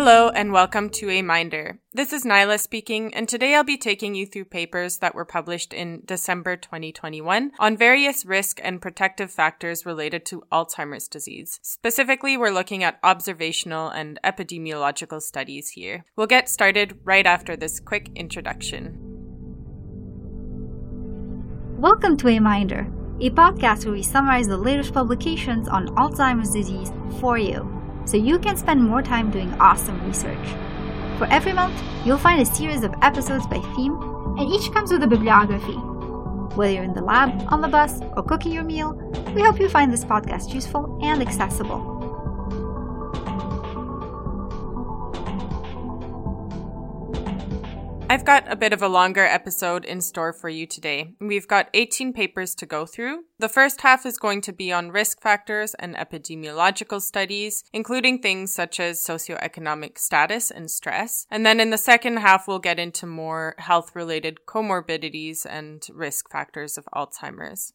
Hello and welcome to A Minder. This is Nyla speaking, and today I'll be taking you through papers that were published in December 2021 on various risk and protective factors related to Alzheimer's disease. Specifically, we're looking at observational and epidemiological studies here. We'll get started right after this quick introduction. Welcome to A Minder, a podcast where we summarize the latest publications on Alzheimer's disease for you so you can spend more time doing awesome research. For every month, you'll find a series of episodes by theme, and each comes with a bibliography. Whether you're in the lab, on the bus, or cooking your meal, we hope you find this podcast useful and accessible. I've got a bit of a longer episode in store for you today. We've got 18 papers to go through. The first half is going to be on risk factors and epidemiological studies, including things such as socioeconomic status and stress. And then in the second half, we'll get into more health related comorbidities and risk factors of Alzheimer's.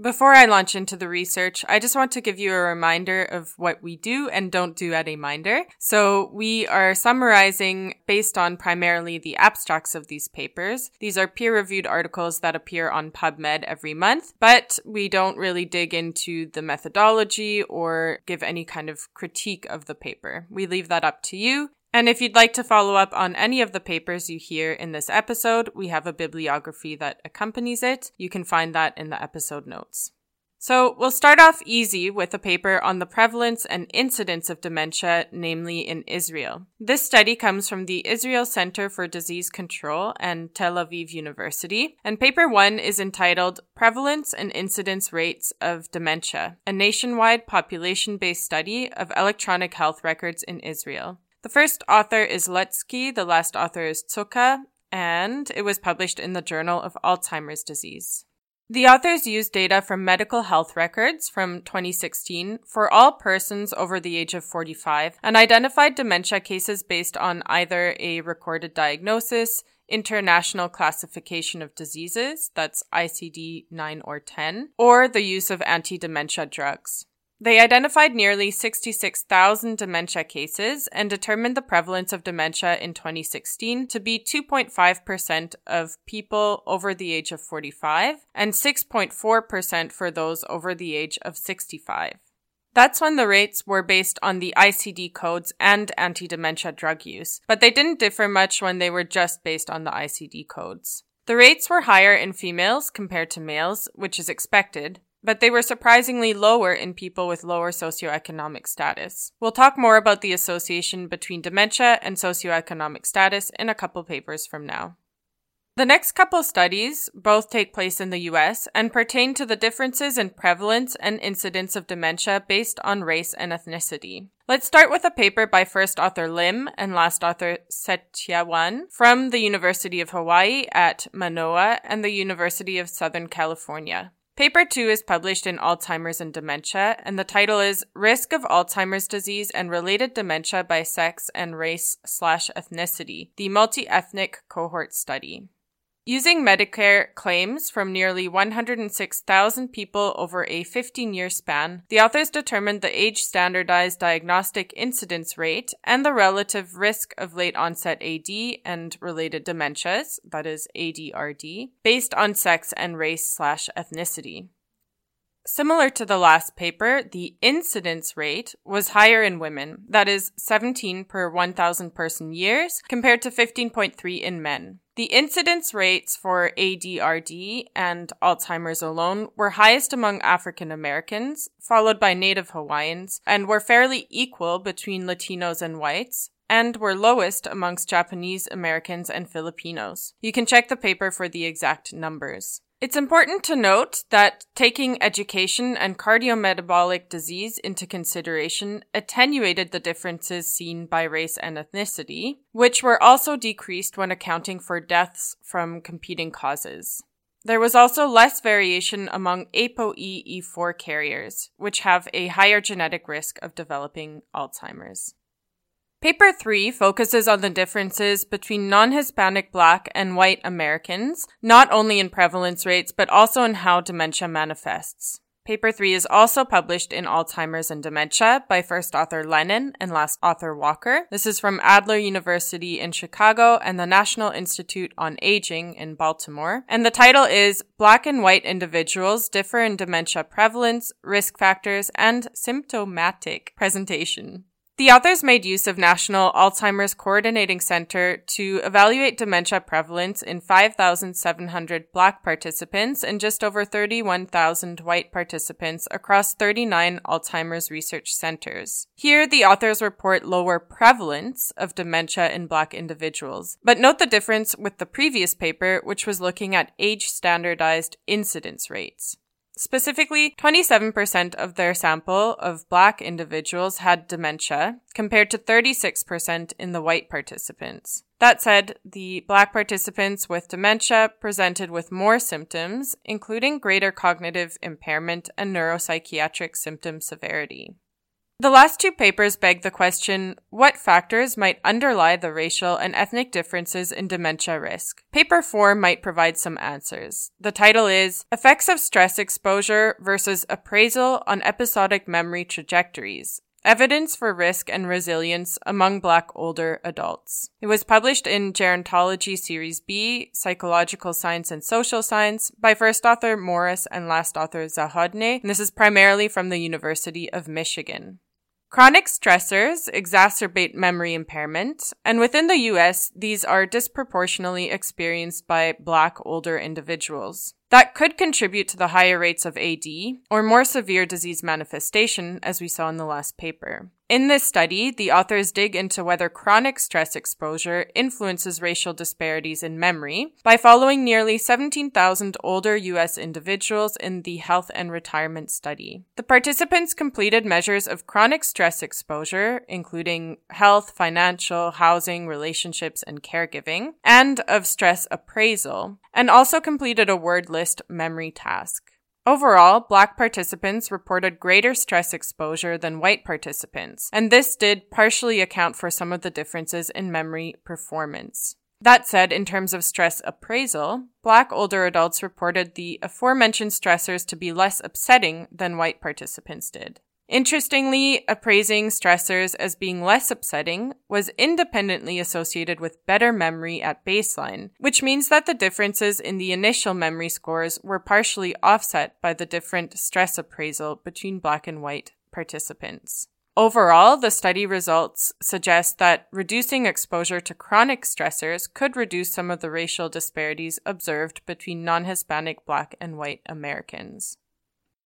Before I launch into the research, I just want to give you a reminder of what we do and don't do at A Minder. So we are summarizing based on primarily the abstracts of these papers. These are peer-reviewed articles that appear on PubMed every month, but we don't really dig into the methodology or give any kind of critique of the paper. We leave that up to you. And if you'd like to follow up on any of the papers you hear in this episode, we have a bibliography that accompanies it. You can find that in the episode notes. So we'll start off easy with a paper on the prevalence and incidence of dementia, namely in Israel. This study comes from the Israel Center for Disease Control and Tel Aviv University, and paper one is entitled Prevalence and Incidence Rates of Dementia, a nationwide population-based study of electronic health records in Israel. The first author is Lutski, the last author is Zucker, and it was published in the Journal of Alzheimer's Disease. The authors used data from medical health records from 2016 for all persons over the age of 45 and identified dementia cases based on either a recorded diagnosis, International Classification of Diseases, that's ICD 9 or 10, or the use of anti dementia drugs. They identified nearly 66,000 dementia cases and determined the prevalence of dementia in 2016 to be 2.5% of people over the age of 45 and 6.4% for those over the age of 65. That's when the rates were based on the ICD codes and anti dementia drug use, but they didn't differ much when they were just based on the ICD codes. The rates were higher in females compared to males, which is expected, but they were surprisingly lower in people with lower socioeconomic status. We'll talk more about the association between dementia and socioeconomic status in a couple papers from now. The next couple studies both take place in the US and pertain to the differences in prevalence and incidence of dementia based on race and ethnicity. Let's start with a paper by first author Lim and last author Setiawan from the University of Hawaii at Manoa and the University of Southern California. Paper 2 is published in Alzheimer's and Dementia, and the title is Risk of Alzheimer's Disease and Related Dementia by Sex and Race slash Ethnicity, the Multi-Ethnic Cohort Study. Using Medicare claims from nearly 106,000 people over a 15 year span, the authors determined the age standardized diagnostic incidence rate and the relative risk of late onset AD and related dementias, that is ADRD, based on sex and race slash ethnicity. Similar to the last paper, the incidence rate was higher in women, that is 17 per 1,000 person years, compared to 15.3 in men. The incidence rates for ADRD and Alzheimer's alone were highest among African Americans, followed by Native Hawaiians, and were fairly equal between Latinos and whites, and were lowest amongst Japanese Americans and Filipinos. You can check the paper for the exact numbers. It's important to note that taking education and cardiometabolic disease into consideration attenuated the differences seen by race and ethnicity, which were also decreased when accounting for deaths from competing causes. There was also less variation among ApoE E4 carriers, which have a higher genetic risk of developing Alzheimer's. Paper 3 focuses on the differences between non-Hispanic black and white Americans, not only in prevalence rates, but also in how dementia manifests. Paper 3 is also published in Alzheimer's and Dementia by first author Lennon and last author Walker. This is from Adler University in Chicago and the National Institute on Aging in Baltimore. And the title is Black and White Individuals Differ in Dementia Prevalence, Risk Factors, and Symptomatic Presentation. The authors made use of National Alzheimer's Coordinating Center to evaluate dementia prevalence in 5,700 black participants and just over 31,000 white participants across 39 Alzheimer's research centers. Here, the authors report lower prevalence of dementia in black individuals. But note the difference with the previous paper, which was looking at age standardized incidence rates. Specifically, 27% of their sample of black individuals had dementia, compared to 36% in the white participants. That said, the black participants with dementia presented with more symptoms, including greater cognitive impairment and neuropsychiatric symptom severity. The last two papers beg the question what factors might underlie the racial and ethnic differences in dementia risk? Paper 4 might provide some answers. The title is Effects of Stress Exposure versus Appraisal on Episodic Memory Trajectories. Evidence for Risk and Resilience Among Black Older Adults. It was published in Gerontology Series B, Psychological Science and Social Science, by first author Morris and last author Zahodne, and this is primarily from the University of Michigan. Chronic stressors exacerbate memory impairment, and within the US, these are disproportionately experienced by Black older individuals. That could contribute to the higher rates of AD or more severe disease manifestation, as we saw in the last paper. In this study, the authors dig into whether chronic stress exposure influences racial disparities in memory by following nearly 17,000 older U.S. individuals in the Health and Retirement Study. The participants completed measures of chronic stress exposure, including health, financial, housing, relationships, and caregiving, and of stress appraisal, and also completed a word list memory task. Overall, black participants reported greater stress exposure than white participants, and this did partially account for some of the differences in memory performance. That said, in terms of stress appraisal, black older adults reported the aforementioned stressors to be less upsetting than white participants did. Interestingly, appraising stressors as being less upsetting was independently associated with better memory at baseline, which means that the differences in the initial memory scores were partially offset by the different stress appraisal between black and white participants. Overall, the study results suggest that reducing exposure to chronic stressors could reduce some of the racial disparities observed between non Hispanic black and white Americans.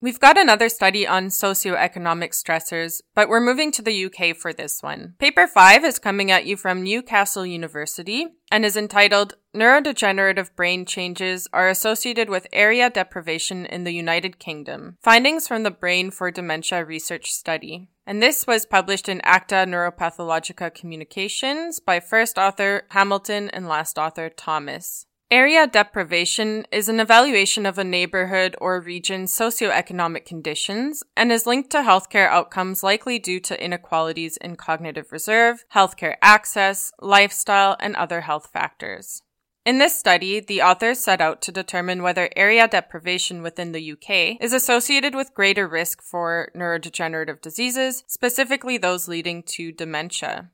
We've got another study on socioeconomic stressors, but we're moving to the UK for this one. Paper 5 is coming at you from Newcastle University and is entitled Neurodegenerative Brain Changes Are Associated with Area Deprivation in the United Kingdom Findings from the Brain for Dementia Research Study. And this was published in Acta Neuropathologica Communications by first author Hamilton and last author Thomas. Area deprivation is an evaluation of a neighborhood or region's socioeconomic conditions and is linked to healthcare outcomes likely due to inequalities in cognitive reserve, healthcare access, lifestyle, and other health factors. In this study, the authors set out to determine whether area deprivation within the UK is associated with greater risk for neurodegenerative diseases, specifically those leading to dementia.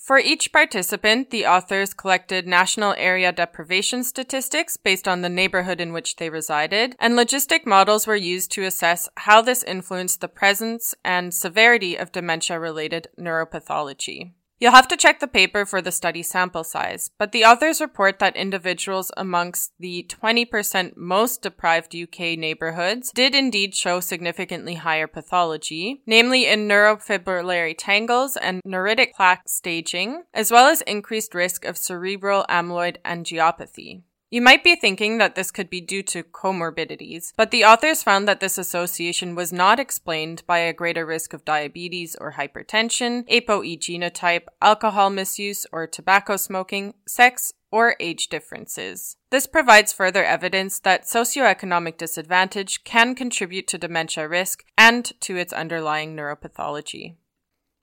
For each participant, the authors collected national area deprivation statistics based on the neighborhood in which they resided, and logistic models were used to assess how this influenced the presence and severity of dementia related neuropathology. You'll have to check the paper for the study sample size, but the authors report that individuals amongst the 20% most deprived UK neighborhoods did indeed show significantly higher pathology, namely in neurofibrillary tangles and neuritic plaque staging, as well as increased risk of cerebral amyloid angiopathy. You might be thinking that this could be due to comorbidities, but the authors found that this association was not explained by a greater risk of diabetes or hypertension, ApoE genotype, alcohol misuse or tobacco smoking, sex, or age differences. This provides further evidence that socioeconomic disadvantage can contribute to dementia risk and to its underlying neuropathology.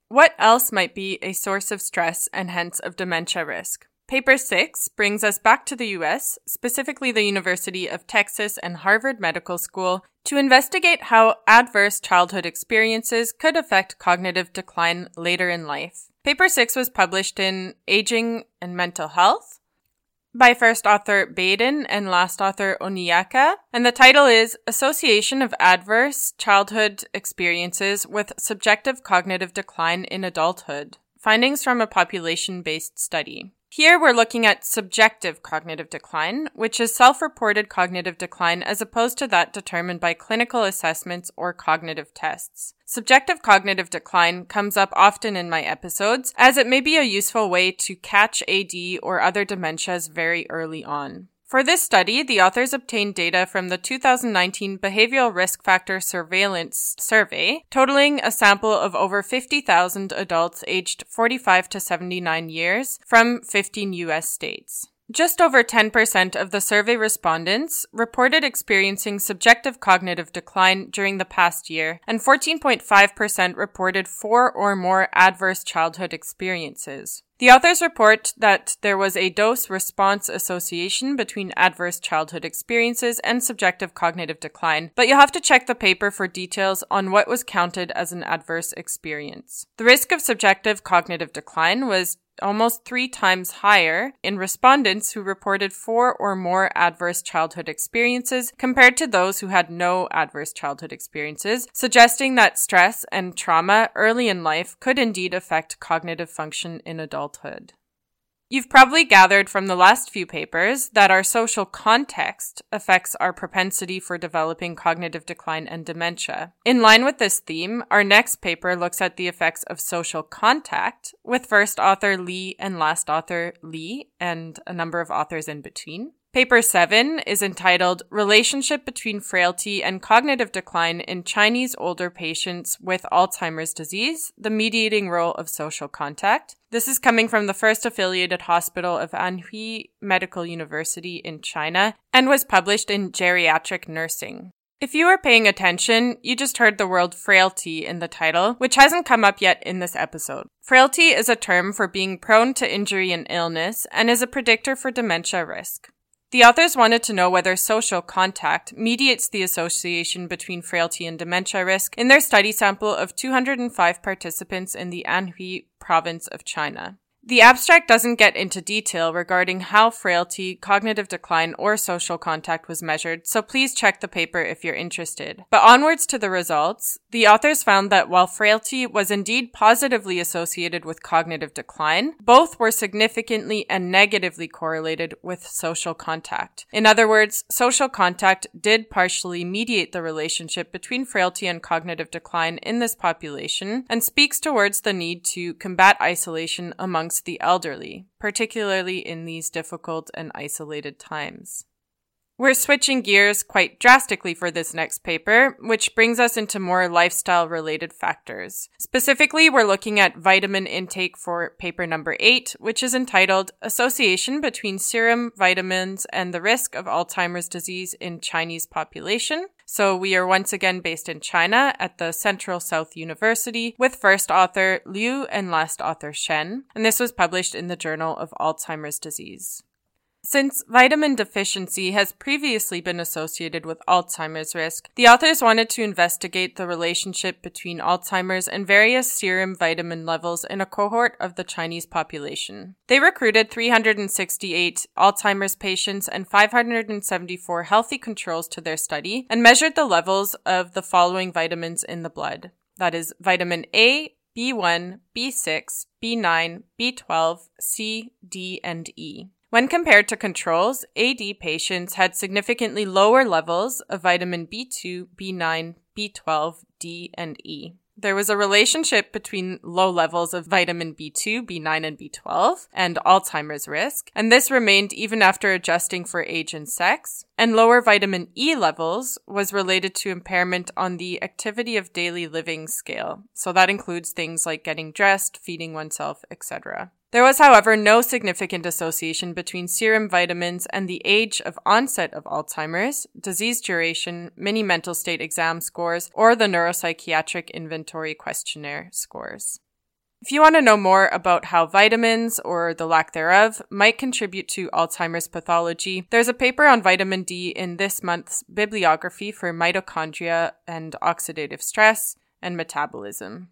What else might be a source of stress and hence of dementia risk? Paper 6 brings us back to the US, specifically the University of Texas and Harvard Medical School, to investigate how adverse childhood experiences could affect cognitive decline later in life. Paper 6 was published in Aging and Mental Health by first author Baden and last author Onyeka, and the title is Association of Adverse Childhood Experiences with Subjective Cognitive Decline in Adulthood. Findings from a population based study. Here we're looking at subjective cognitive decline, which is self-reported cognitive decline as opposed to that determined by clinical assessments or cognitive tests. Subjective cognitive decline comes up often in my episodes as it may be a useful way to catch AD or other dementias very early on. For this study, the authors obtained data from the 2019 Behavioral Risk Factor Surveillance Survey, totaling a sample of over 50,000 adults aged 45 to 79 years from 15 US states. Just over 10% of the survey respondents reported experiencing subjective cognitive decline during the past year, and 14.5% reported four or more adverse childhood experiences. The authors report that there was a dose response association between adverse childhood experiences and subjective cognitive decline, but you'll have to check the paper for details on what was counted as an adverse experience. The risk of subjective cognitive decline was almost three times higher in respondents who reported four or more adverse childhood experiences compared to those who had no adverse childhood experiences, suggesting that stress and trauma early in life could indeed affect cognitive function in adulthood. You've probably gathered from the last few papers that our social context affects our propensity for developing cognitive decline and dementia. In line with this theme, our next paper looks at the effects of social contact with first author Lee and last author Lee and a number of authors in between. Paper 7 is entitled Relationship Between Frailty and Cognitive Decline in Chinese Older Patients with Alzheimer's Disease, the Mediating Role of Social Contact. This is coming from the first affiliated hospital of Anhui Medical University in China and was published in Geriatric Nursing. If you were paying attention, you just heard the word frailty in the title, which hasn't come up yet in this episode. Frailty is a term for being prone to injury and illness and is a predictor for dementia risk. The authors wanted to know whether social contact mediates the association between frailty and dementia risk in their study sample of 205 participants in the Anhui province of China. The abstract doesn't get into detail regarding how frailty, cognitive decline, or social contact was measured, so please check the paper if you're interested. But onwards to the results, the authors found that while frailty was indeed positively associated with cognitive decline, both were significantly and negatively correlated with social contact. In other words, social contact did partially mediate the relationship between frailty and cognitive decline in this population and speaks towards the need to combat isolation amongst amongst the elderly, particularly in these difficult and isolated times. We're switching gears quite drastically for this next paper, which brings us into more lifestyle related factors. Specifically, we're looking at vitamin intake for paper number eight, which is entitled Association Between Serum Vitamins and the Risk of Alzheimer's Disease in Chinese Population. So we are once again based in China at the Central South University with first author Liu and last author Shen, and this was published in the Journal of Alzheimer's Disease. Since vitamin deficiency has previously been associated with Alzheimer's risk, the authors wanted to investigate the relationship between Alzheimer's and various serum vitamin levels in a cohort of the Chinese population. They recruited 368 Alzheimer's patients and 574 healthy controls to their study and measured the levels of the following vitamins in the blood. That is vitamin A, B1, B6, B9, B12, C, D, and E. When compared to controls, AD patients had significantly lower levels of vitamin B2, B9, B12, D, and E. There was a relationship between low levels of vitamin B2, B9, and B12 and Alzheimer's risk, and this remained even after adjusting for age and sex. And lower vitamin E levels was related to impairment on the activity of daily living scale. So that includes things like getting dressed, feeding oneself, etc. There was, however, no significant association between serum vitamins and the age of onset of Alzheimer's, disease duration, mini mental state exam scores, or the neuropsychiatric inventory questionnaire scores. If you want to know more about how vitamins, or the lack thereof, might contribute to Alzheimer's pathology, there's a paper on vitamin D in this month's bibliography for mitochondria and oxidative stress and metabolism.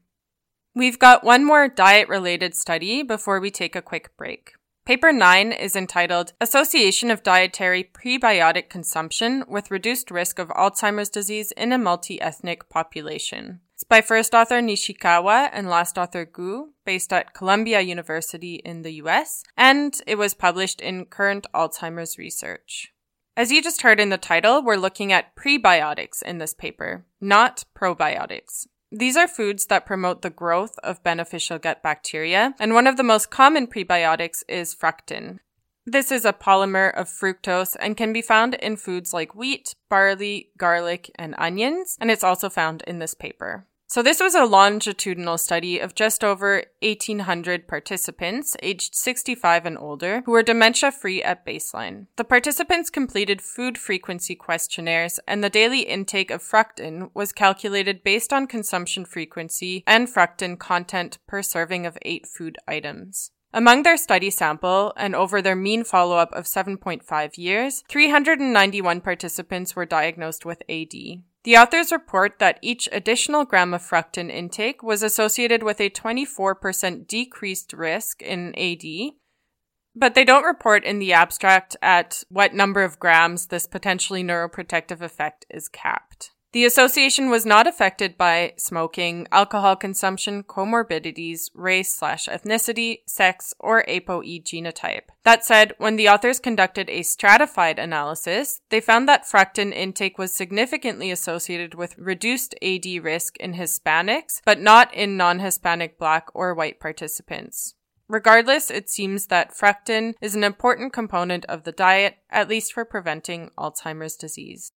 We've got one more diet related study before we take a quick break. Paper 9 is entitled Association of Dietary Prebiotic Consumption with Reduced Risk of Alzheimer's Disease in a Multi Ethnic Population. It's by first author Nishikawa and last author Gu, based at Columbia University in the US, and it was published in Current Alzheimer's Research. As you just heard in the title, we're looking at prebiotics in this paper, not probiotics. These are foods that promote the growth of beneficial gut bacteria, and one of the most common prebiotics is fructan. This is a polymer of fructose and can be found in foods like wheat, barley, garlic, and onions, and it's also found in this paper. So, this was a longitudinal study of just over 1,800 participants aged 65 and older who were dementia free at baseline. The participants completed food frequency questionnaires, and the daily intake of fructan was calculated based on consumption frequency and fructan content per serving of eight food items. Among their study sample and over their mean follow up of 7.5 years, 391 participants were diagnosed with AD. The authors report that each additional gram of fructan intake was associated with a 24% decreased risk in AD, but they don't report in the abstract at what number of grams this potentially neuroprotective effect is capped. The association was not affected by smoking, alcohol consumption, comorbidities, race slash ethnicity, sex, or ApoE genotype. That said, when the authors conducted a stratified analysis, they found that fructan intake was significantly associated with reduced AD risk in Hispanics, but not in non-Hispanic black or white participants. Regardless, it seems that fructan is an important component of the diet, at least for preventing Alzheimer's disease.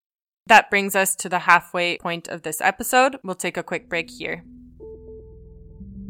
That brings us to the halfway point of this episode. We'll take a quick break here.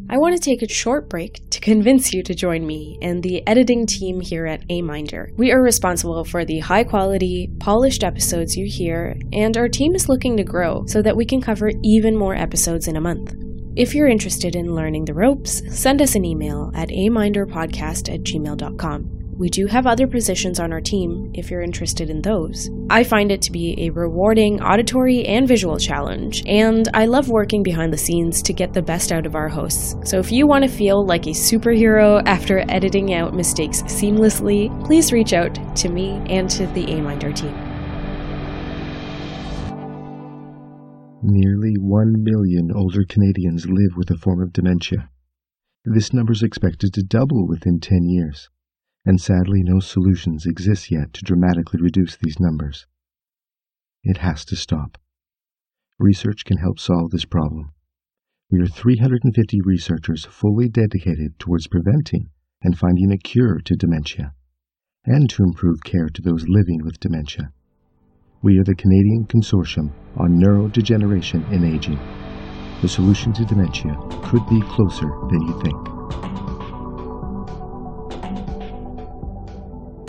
I want to take a short break to convince you to join me and the editing team here at Aminder. We are responsible for the high quality, polished episodes you hear, and our team is looking to grow so that we can cover even more episodes in a month. If you're interested in learning the ropes, send us an email at aminderpodcast at gmail.com. We do have other positions on our team if you're interested in those. I find it to be a rewarding auditory and visual challenge, and I love working behind the scenes to get the best out of our hosts. So if you want to feel like a superhero after editing out mistakes seamlessly, please reach out to me and to the Aminder team. Nearly 1 million older Canadians live with a form of dementia. This number is expected to double within 10 years and sadly no solutions exist yet to dramatically reduce these numbers. It has to stop. Research can help solve this problem. We are 350 researchers fully dedicated towards preventing and finding a cure to dementia, and to improve care to those living with dementia. We are the Canadian Consortium on Neurodegeneration in Aging. The solution to dementia could be closer than you think.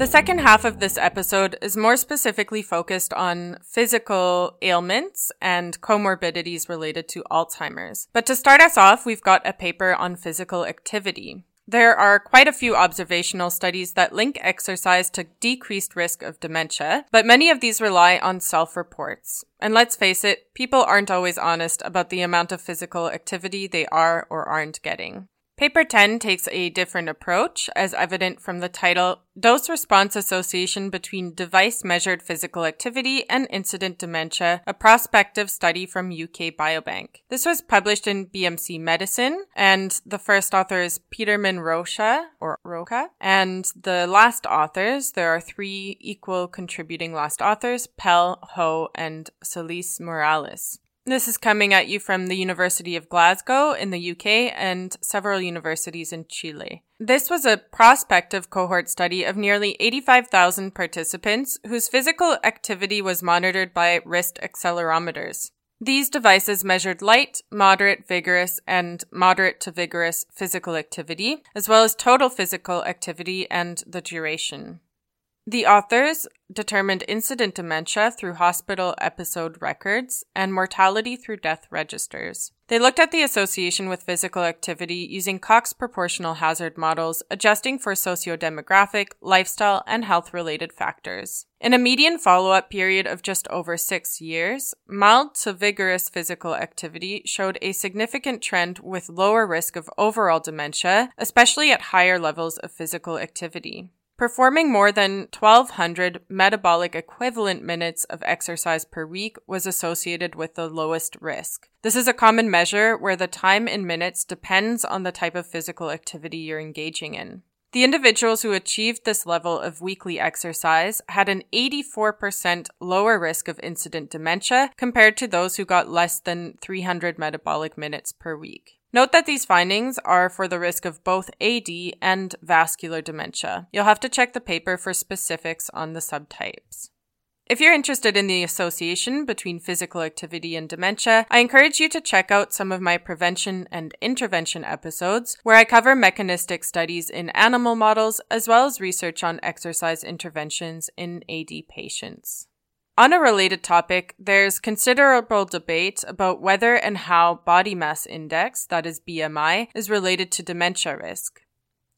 The second half of this episode is more specifically focused on physical ailments and comorbidities related to Alzheimer's. But to start us off, we've got a paper on physical activity. There are quite a few observational studies that link exercise to decreased risk of dementia, but many of these rely on self reports. And let's face it, people aren't always honest about the amount of physical activity they are or aren't getting. Paper 10 takes a different approach, as evident from the title Dose Response Association Between Device Measured Physical Activity and Incident Dementia, a prospective study from UK Biobank. This was published in BMC Medicine, and the first author is Petermann Rocha, or Roca, and the last authors, there are three equal contributing last authors, Pell, Ho, and Celis Morales. This is coming at you from the University of Glasgow in the UK and several universities in Chile. This was a prospective cohort study of nearly 85,000 participants whose physical activity was monitored by wrist accelerometers. These devices measured light, moderate, vigorous, and moderate to vigorous physical activity, as well as total physical activity and the duration. The authors determined incident dementia through hospital episode records and mortality through death registers. They looked at the association with physical activity using Cox proportional hazard models, adjusting for sociodemographic, lifestyle, and health related factors. In a median follow up period of just over six years, mild to vigorous physical activity showed a significant trend with lower risk of overall dementia, especially at higher levels of physical activity. Performing more than 1200 metabolic equivalent minutes of exercise per week was associated with the lowest risk. This is a common measure where the time in minutes depends on the type of physical activity you're engaging in. The individuals who achieved this level of weekly exercise had an 84% lower risk of incident dementia compared to those who got less than 300 metabolic minutes per week. Note that these findings are for the risk of both AD and vascular dementia. You'll have to check the paper for specifics on the subtypes. If you're interested in the association between physical activity and dementia, I encourage you to check out some of my prevention and intervention episodes where I cover mechanistic studies in animal models as well as research on exercise interventions in AD patients. On a related topic, there's considerable debate about whether and how body mass index, that is BMI, is related to dementia risk.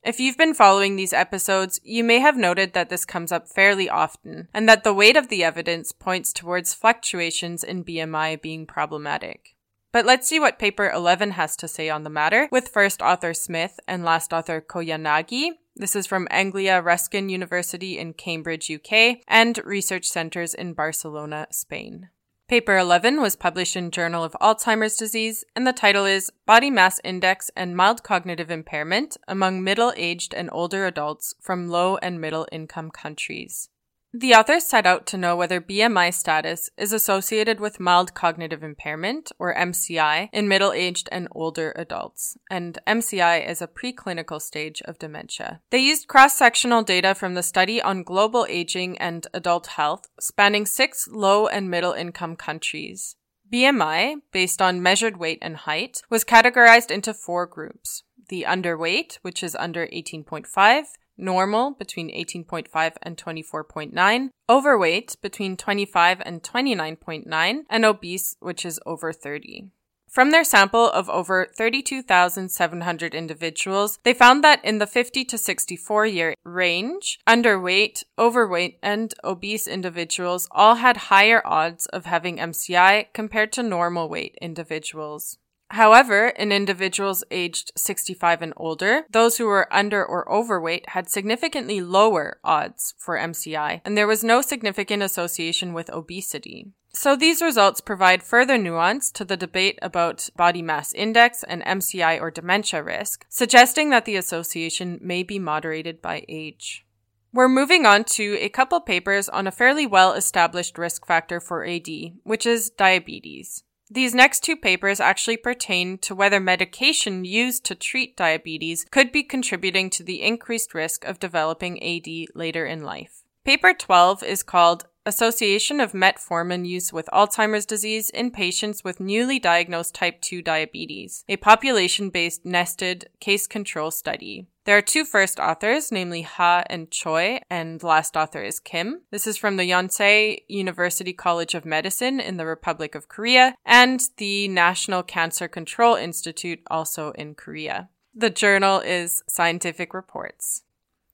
If you've been following these episodes, you may have noted that this comes up fairly often, and that the weight of the evidence points towards fluctuations in BMI being problematic. But let's see what paper 11 has to say on the matter, with first author Smith and last author Koyanagi, this is from Anglia Ruskin University in Cambridge, UK, and research centers in Barcelona, Spain. Paper 11 was published in Journal of Alzheimer's Disease, and the title is Body Mass Index and Mild Cognitive Impairment Among Middle Aged and Older Adults from Low and Middle Income Countries. The authors set out to know whether BMI status is associated with mild cognitive impairment, or MCI, in middle aged and older adults, and MCI is a preclinical stage of dementia. They used cross sectional data from the study on global aging and adult health, spanning six low and middle income countries. BMI, based on measured weight and height, was categorized into four groups the underweight, which is under 18.5, normal between 18.5 and 24.9, overweight between 25 and 29.9, and obese, which is over 30. From their sample of over 32,700 individuals, they found that in the 50 to 64 year range, underweight, overweight, and obese individuals all had higher odds of having MCI compared to normal weight individuals. However, in individuals aged 65 and older, those who were under or overweight had significantly lower odds for MCI, and there was no significant association with obesity. So these results provide further nuance to the debate about body mass index and MCI or dementia risk, suggesting that the association may be moderated by age. We're moving on to a couple papers on a fairly well established risk factor for AD, which is diabetes. These next two papers actually pertain to whether medication used to treat diabetes could be contributing to the increased risk of developing AD later in life. Paper 12 is called Association of Metformin Use with Alzheimer's Disease in Patients with Newly Diagnosed Type 2 Diabetes, a population based nested case control study. There are two first authors, namely Ha and Choi, and last author is Kim. This is from the Yonsei University College of Medicine in the Republic of Korea and the National Cancer Control Institute, also in Korea. The journal is Scientific Reports.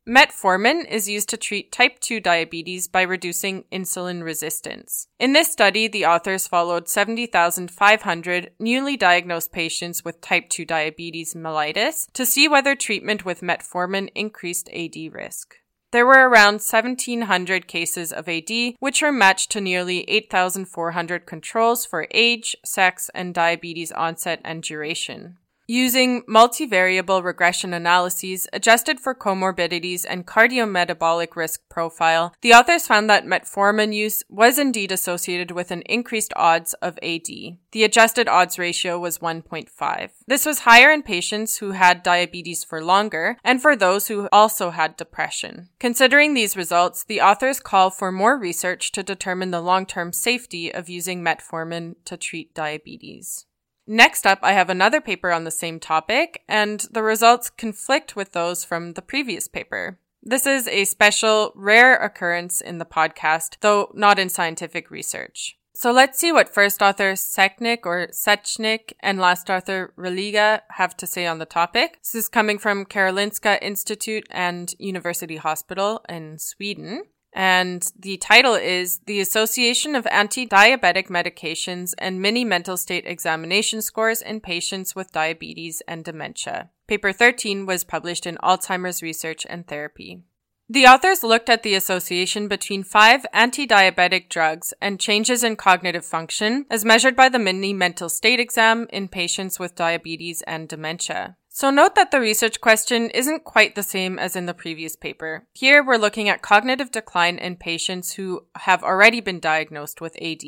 Metformin is used to treat type 2 diabetes by reducing insulin resistance. In this study, the authors followed 70,500 newly diagnosed patients with type 2 diabetes mellitus to see whether treatment with metformin increased AD risk. There were around 1,700 cases of AD, which were matched to nearly 8,400 controls for age, sex, and diabetes onset and duration. Using multivariable regression analyses adjusted for comorbidities and cardiometabolic risk profile, the authors found that metformin use was indeed associated with an increased odds of AD. The adjusted odds ratio was 1.5. This was higher in patients who had diabetes for longer and for those who also had depression. Considering these results, the authors call for more research to determine the long-term safety of using metformin to treat diabetes. Next up, I have another paper on the same topic, and the results conflict with those from the previous paper. This is a special, rare occurrence in the podcast, though not in scientific research. So let's see what first author Seknik or Sechnik and last author Religa have to say on the topic. This is coming from Karolinska Institute and University Hospital in Sweden. And the title is The Association of Anti-Diabetic Medications and Mini Mental State Examination Scores in Patients with Diabetes and Dementia. Paper 13 was published in Alzheimer's Research and Therapy. The authors looked at the association between five anti-diabetic drugs and changes in cognitive function as measured by the mini mental state exam in patients with diabetes and dementia. So note that the research question isn't quite the same as in the previous paper. Here we're looking at cognitive decline in patients who have already been diagnosed with AD.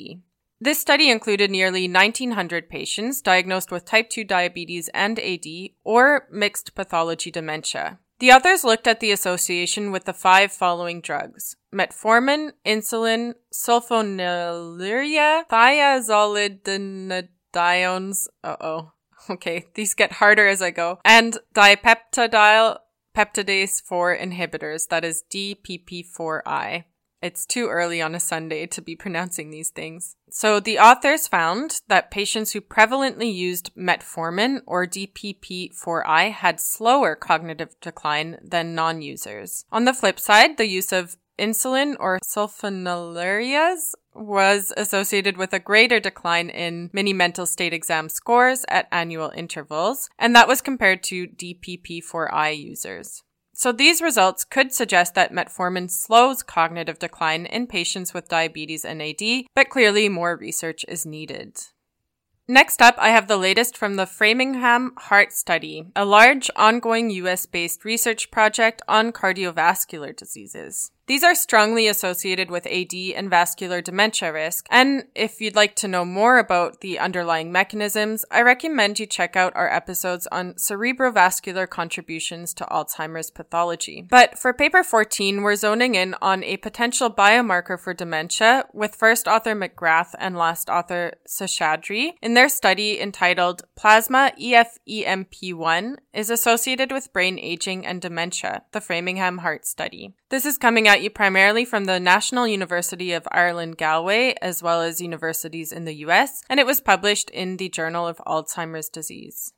This study included nearly 1900 patients diagnosed with type 2 diabetes and AD or mixed pathology dementia. The authors looked at the association with the five following drugs metformin, insulin, sulfonylurea, thiazolidinediones. Uh oh. Okay, these get harder as I go. And dipeptidyl peptidase 4 inhibitors, that is DPP4I. It's too early on a Sunday to be pronouncing these things. So the authors found that patients who prevalently used metformin or DPP4I had slower cognitive decline than non-users. On the flip side, the use of insulin or sulfonylureas was associated with a greater decline in mini mental state exam scores at annual intervals, and that was compared to DPP4I users. So these results could suggest that metformin slows cognitive decline in patients with diabetes and AD, but clearly more research is needed. Next up, I have the latest from the Framingham Heart Study, a large ongoing US based research project on cardiovascular diseases. These are strongly associated with AD and vascular dementia risk. And if you'd like to know more about the underlying mechanisms, I recommend you check out our episodes on cerebrovascular contributions to Alzheimer's pathology. But for paper 14, we're zoning in on a potential biomarker for dementia with first author McGrath and last author Seshadri in their study entitled Plasma EFEMP1 is associated with brain aging and dementia, the Framingham Heart Study. This is coming at you primarily from the National University of Ireland Galway, as well as universities in the US, and it was published in the Journal of Alzheimer's Disease.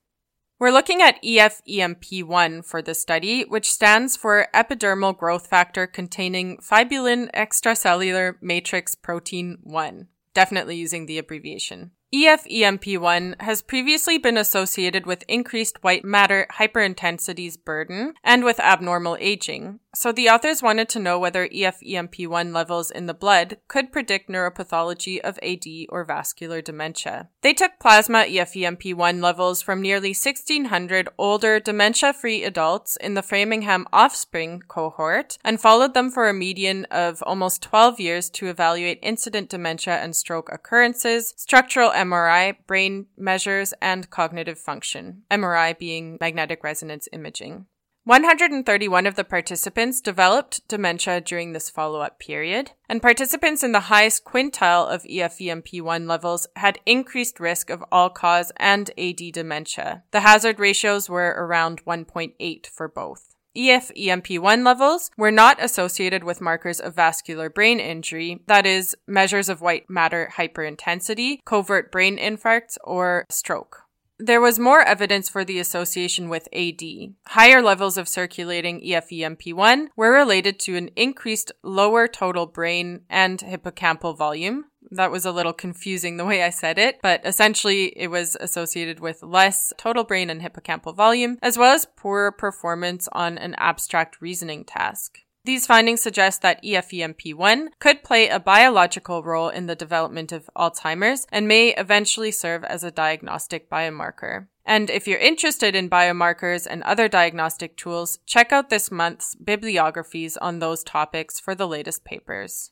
We're looking at EFEMP1 for this study, which stands for epidermal growth factor containing fibulin extracellular matrix protein 1. Definitely using the abbreviation. EFEMP1 has previously been associated with increased white matter hyperintensities burden and with abnormal aging, so the authors wanted to know whether EFEMP1 levels in the blood could predict neuropathology of AD or vascular dementia. They took plasma EFEMP1 levels from nearly 1600 older dementia-free adults in the Framingham offspring cohort and followed them for a median of almost 12 years to evaluate incident dementia and stroke occurrences, structural MRI, brain measures, and cognitive function. MRI being magnetic resonance imaging. 131 of the participants developed dementia during this follow-up period, and participants in the highest quintile of EFEMP1 levels had increased risk of all-cause and AD dementia. The hazard ratios were around 1.8 for both. EFEMP1 levels were not associated with markers of vascular brain injury, that is, measures of white matter hyperintensity, covert brain infarcts, or stroke. There was more evidence for the association with AD. Higher levels of circulating EFEMP1 were related to an increased lower total brain and hippocampal volume. That was a little confusing the way I said it, but essentially it was associated with less total brain and hippocampal volume, as well as poorer performance on an abstract reasoning task. These findings suggest that EFEMP1 could play a biological role in the development of Alzheimer's and may eventually serve as a diagnostic biomarker. And if you're interested in biomarkers and other diagnostic tools, check out this month's bibliographies on those topics for the latest papers.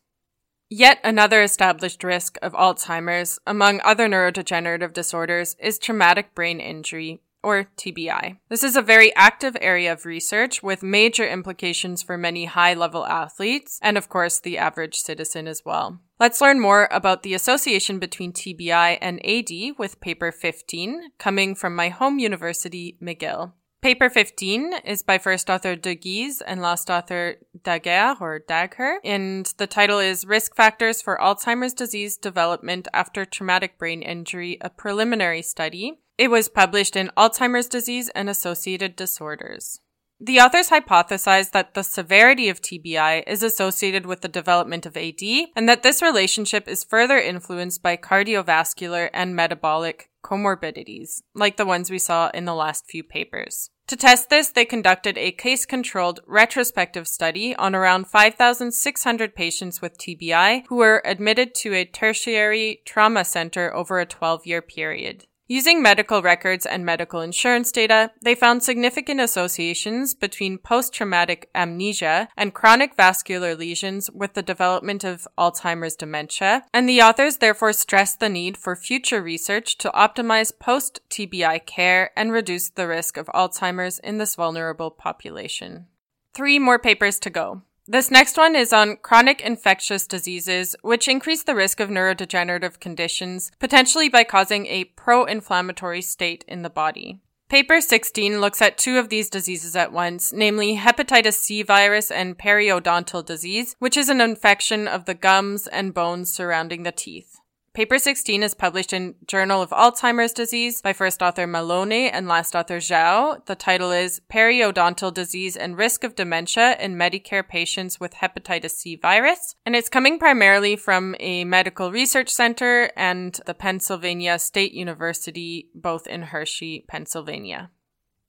Yet another established risk of Alzheimer's, among other neurodegenerative disorders, is traumatic brain injury, or TBI. This is a very active area of research with major implications for many high level athletes and, of course, the average citizen as well. Let's learn more about the association between TBI and AD with paper 15 coming from my home university, McGill. Paper 15 is by first author De Guise and last author Daguerre or Dagher, and the title is Risk Factors for Alzheimer's Disease Development After Traumatic Brain Injury, a Preliminary Study. It was published in Alzheimer's Disease and Associated Disorders. The authors hypothesized that the severity of TBI is associated with the development of AD, and that this relationship is further influenced by cardiovascular and metabolic comorbidities, like the ones we saw in the last few papers. To test this, they conducted a case controlled retrospective study on around 5,600 patients with TBI who were admitted to a tertiary trauma center over a 12 year period. Using medical records and medical insurance data, they found significant associations between post traumatic amnesia and chronic vascular lesions with the development of Alzheimer's dementia, and the authors therefore stressed the need for future research to optimize post TBI care and reduce the risk of Alzheimer's in this vulnerable population. Three more papers to go. This next one is on chronic infectious diseases, which increase the risk of neurodegenerative conditions, potentially by causing a pro inflammatory state in the body. Paper 16 looks at two of these diseases at once, namely hepatitis C virus and periodontal disease, which is an infection of the gums and bones surrounding the teeth. Paper 16 is published in Journal of Alzheimer's Disease by first author Malone and last author Zhao. The title is Periodontal Disease and Risk of Dementia in Medicare Patients with Hepatitis C Virus. And it's coming primarily from a medical research center and the Pennsylvania State University, both in Hershey, Pennsylvania.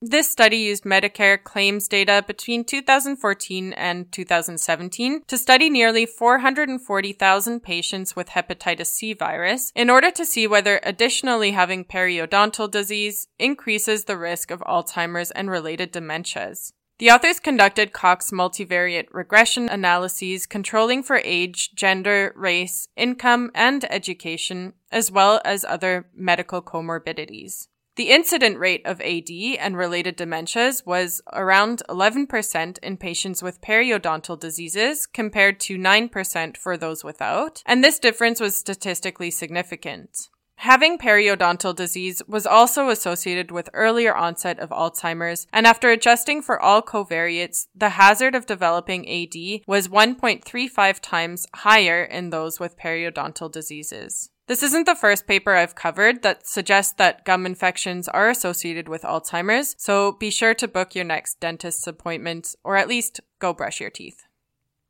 This study used Medicare claims data between 2014 and 2017 to study nearly 440,000 patients with hepatitis C virus in order to see whether additionally having periodontal disease increases the risk of Alzheimer's and related dementias. The authors conducted Cox multivariate regression analyses controlling for age, gender, race, income, and education, as well as other medical comorbidities. The incident rate of AD and related dementias was around 11% in patients with periodontal diseases compared to 9% for those without, and this difference was statistically significant. Having periodontal disease was also associated with earlier onset of Alzheimer's, and after adjusting for all covariates, the hazard of developing AD was 1.35 times higher in those with periodontal diseases. This isn't the first paper I've covered that suggests that gum infections are associated with Alzheimer's, so be sure to book your next dentist's appointment or at least go brush your teeth.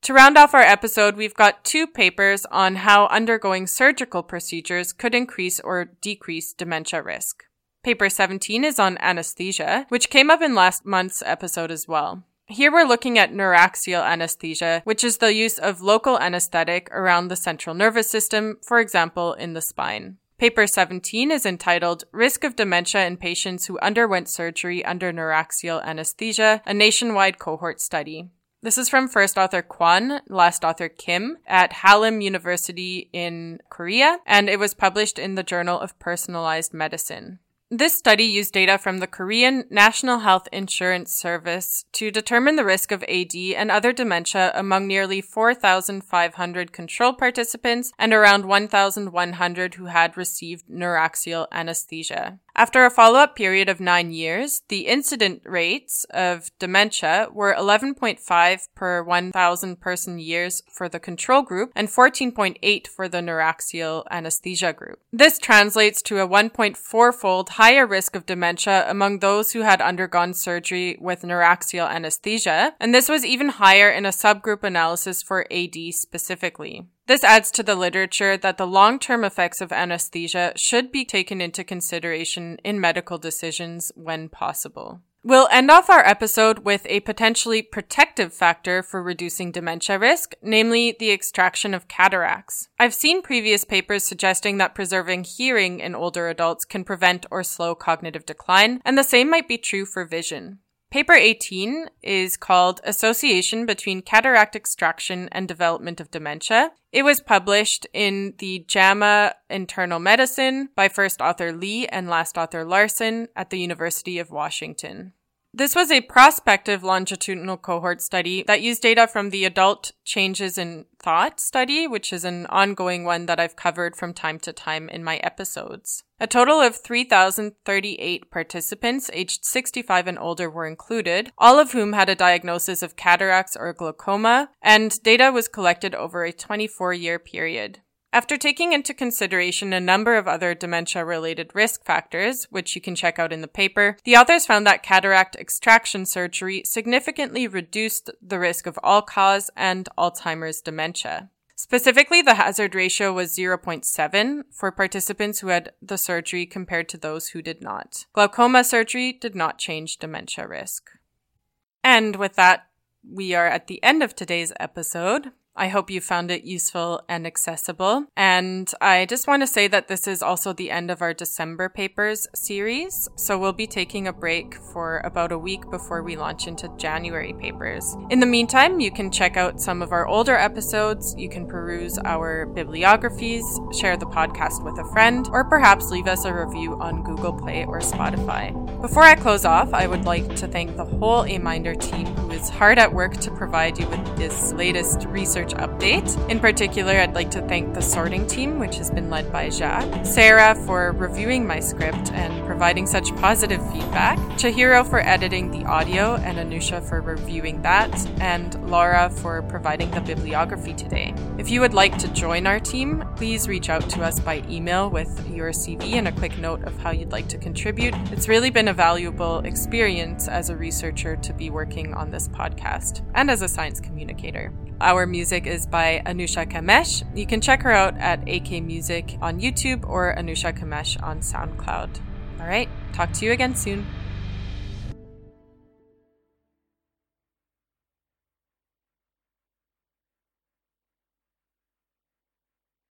To round off our episode, we've got two papers on how undergoing surgical procedures could increase or decrease dementia risk. Paper 17 is on anesthesia, which came up in last month's episode as well. Here we're looking at neuraxial anesthesia, which is the use of local anesthetic around the central nervous system, for example, in the spine. Paper 17 is entitled Risk of Dementia in Patients Who Underwent Surgery Under Neuraxial Anesthesia, a nationwide cohort study. This is from first author Kwon, last author Kim at Hallym University in Korea, and it was published in the Journal of Personalized Medicine. This study used data from the Korean National Health Insurance Service to determine the risk of AD and other dementia among nearly 4,500 control participants and around 1,100 who had received neuraxial anesthesia. After a follow up period of nine years, the incident rates of dementia were 11.5 per 1,000 person years for the control group and 14.8 for the neuraxial anesthesia group. This translates to a 1.4 fold higher risk of dementia among those who had undergone surgery with neuraxial anesthesia, and this was even higher in a subgroup analysis for AD specifically. This adds to the literature that the long term effects of anesthesia should be taken into consideration in medical decisions when possible. We'll end off our episode with a potentially protective factor for reducing dementia risk, namely the extraction of cataracts. I've seen previous papers suggesting that preserving hearing in older adults can prevent or slow cognitive decline, and the same might be true for vision. Paper 18 is called Association Between Cataract Extraction and Development of Dementia. It was published in the JAMA Internal Medicine by first author Lee and last author Larson at the University of Washington. This was a prospective longitudinal cohort study that used data from the Adult Changes in Thought study, which is an ongoing one that I've covered from time to time in my episodes. A total of 3,038 participants aged 65 and older were included, all of whom had a diagnosis of cataracts or glaucoma, and data was collected over a 24 year period. After taking into consideration a number of other dementia related risk factors, which you can check out in the paper, the authors found that cataract extraction surgery significantly reduced the risk of all cause and Alzheimer's dementia. Specifically, the hazard ratio was 0.7 for participants who had the surgery compared to those who did not. Glaucoma surgery did not change dementia risk. And with that, we are at the end of today's episode. I hope you found it useful and accessible. And I just want to say that this is also the end of our December papers series. So we'll be taking a break for about a week before we launch into January papers. In the meantime, you can check out some of our older episodes. You can peruse our bibliographies, share the podcast with a friend, or perhaps leave us a review on Google Play or Spotify. Before I close off, I would like to thank the whole Aminder team who is hard at work to provide you with this latest research update. In particular, I'd like to thank the sorting team, which has been led by Jacques, Sarah for reviewing my script and providing such positive feedback, Chihiro for editing the audio, and Anusha for reviewing that, and Laura for providing the bibliography today. If you would like to join our team, please reach out to us by email with your CV and a quick note of how you'd like to contribute. It's really been a valuable experience as a researcher to be working on this podcast and as a science communicator. Our music is by Anusha Kamesh. You can check her out at AK Music on YouTube or Anusha Kamesh on SoundCloud. All right, talk to you again soon.